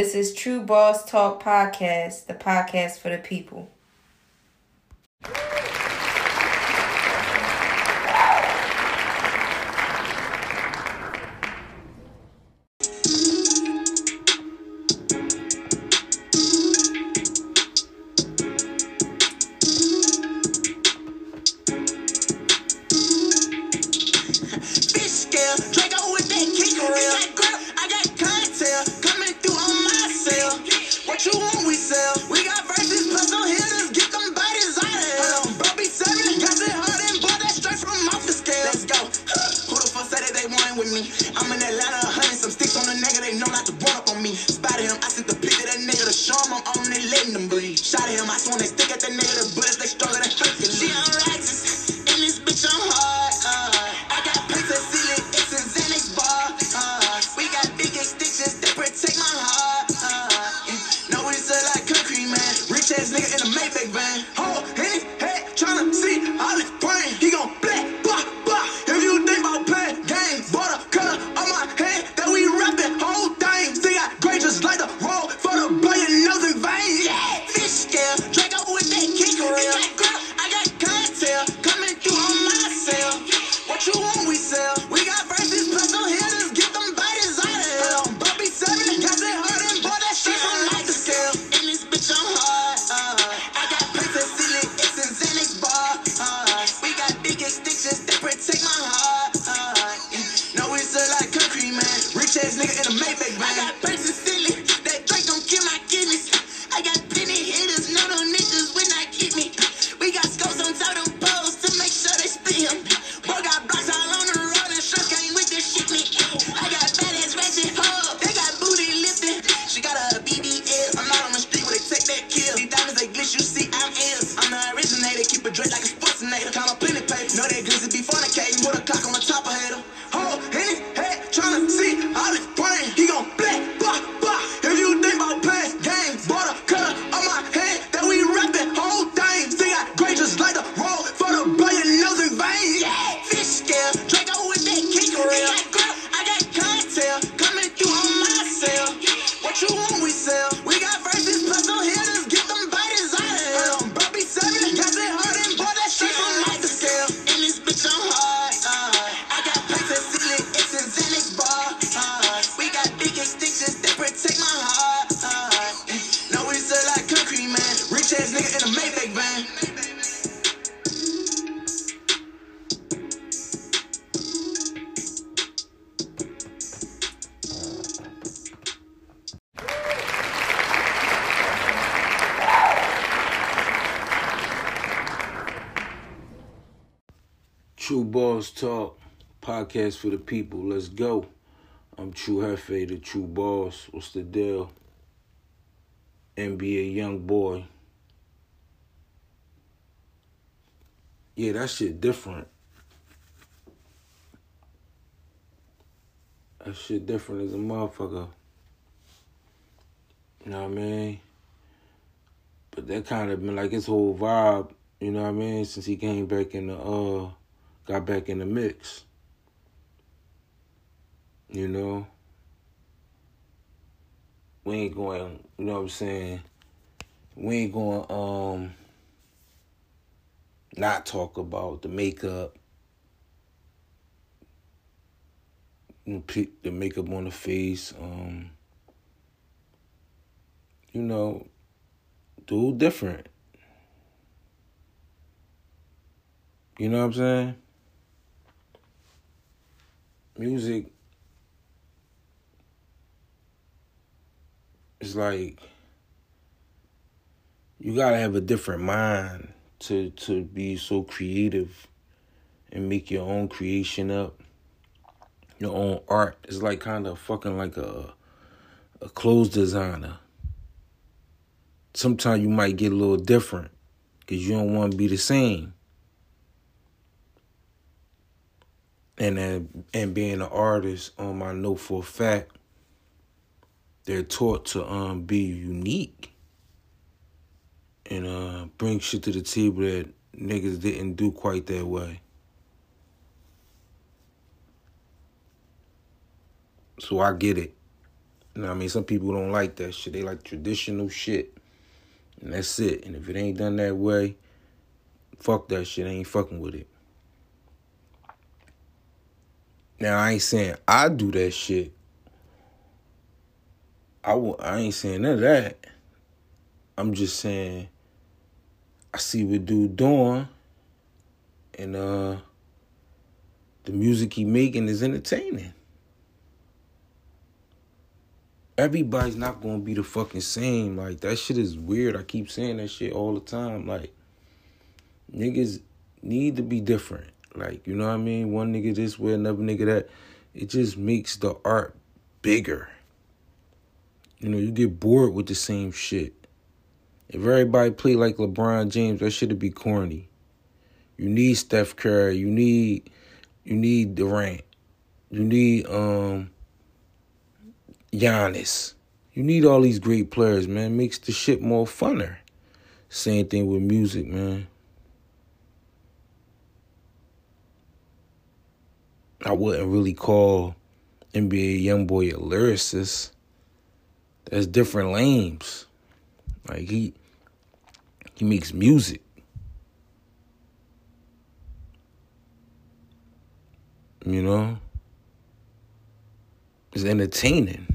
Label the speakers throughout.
Speaker 1: This is Tru Boss Talk Podcast, the podcast for the people.
Speaker 2: on it, thick at the nigga
Speaker 3: Tru Boss Talk, podcast for the people. Let's go. I'm True Hefe, the Tru Boss. What's the deal? NBA Young Boy. Yeah, that shit different. That shit different as a motherfucker. You know what I mean? But that kind of been like his whole vibe, you know what I mean, since he came back in the uh got back in the mix. You know? We ain't going, you know what I'm saying? We ain't going um not talk about the makeup. The makeup on the face, um, you know, do different. You know what I'm saying? music is like you gotta have a different mind to to be so creative and make your own creation up, your own art. is like kind of fucking like a a clothes designer. Sometimes you might get a little different because you don't want to be the same. and and being an artist, um, my know for a fact they're taught to um be unique and uh bring shit to the table that niggas didn't do quite that way. So I get it. You know what I mean? Some people don't like that shit. They like traditional shit. And that's it. And if it ain't done that way, fuck that shit. I ain't fucking with it. Now I ain't saying I do that shit. I ain't saying none of that. I'm just saying I see what dude doing, and uh, the music he making is entertaining. Everybody's not gonna be the fucking same. Like that shit is weird. I keep saying that shit all the time. Like niggas need to be different. Like, you know what I mean? One nigga this way, another nigga that. It just makes the art bigger. You know, you get bored with the same shit. If everybody played like LeBron James, that shit'd be corny. You need Steph Curry. You need you need Durant. You need um Giannis. You need all these great players, man. Makes the shit more funner. Same thing with music, man. I wouldn't really call NBA YoungBoy a lyricist. That's different lanes. Like he he makes music. You know? It's entertaining.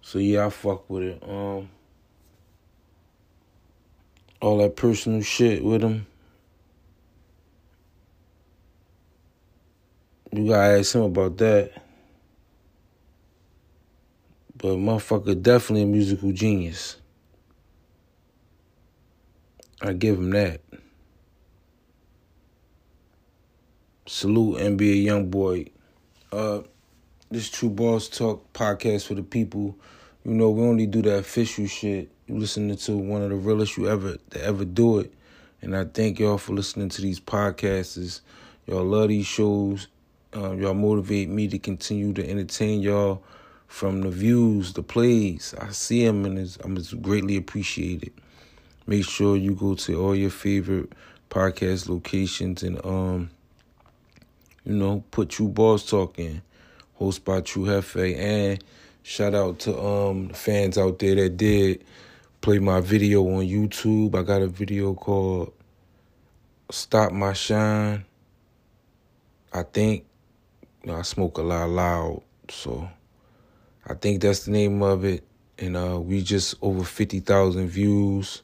Speaker 3: So yeah, I fuck with it. Um all that personal shit with him. You gotta ask him about that. But motherfucker definitely a musical genius. I give him that. Salute NBA YoungBoy. Uh this Tru Boss Talk podcast for the people. You know, we only do the official shit. You listening to one of the realest you ever to ever do it. And I thank y'all for listening to these podcasts. Y'all love these shows. Um, y'all motivate me to continue to entertain y'all from the views, the plays. I see them and it's, I'm greatly appreciated. Make sure you go to all your favorite podcast locations and um, you know, put Tru Boss Talk in, host by True Hefe, and shout out to um the fans out there that did play my video on YouTube. I got a video called "Stop My Shine." I think you know, I smoke a lot loud, so I think that's the name of it. And uh, we just over fifty thousand views.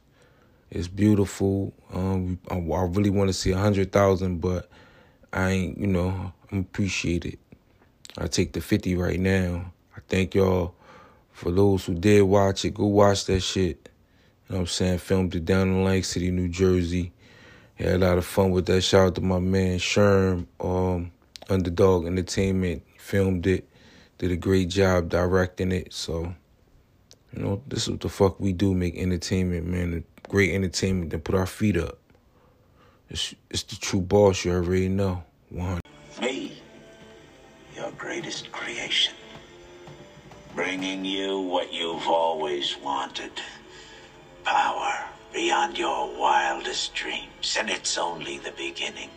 Speaker 3: It's beautiful. Um, I, I really want to see a hundred thousand, but I ain't. You know, I'm appreciate it. I take the fifty right now. I thank y'all for those who did watch it. Go watch that shit. You know what I'm saying? Filmed it down in Lake City, New Jersey. Had a lot of fun with that. Shout out to my man Sherm. Um, Underdog Entertainment filmed it, did a great job directing it. So, you know, this is what the fuck we do make entertainment, man. Great entertainment, then put our feet up. It's, it's the true boss, you already know. One.
Speaker 4: Me, your greatest creation. Bringing you what you've always wanted power beyond your wildest dreams, and it's only the beginning.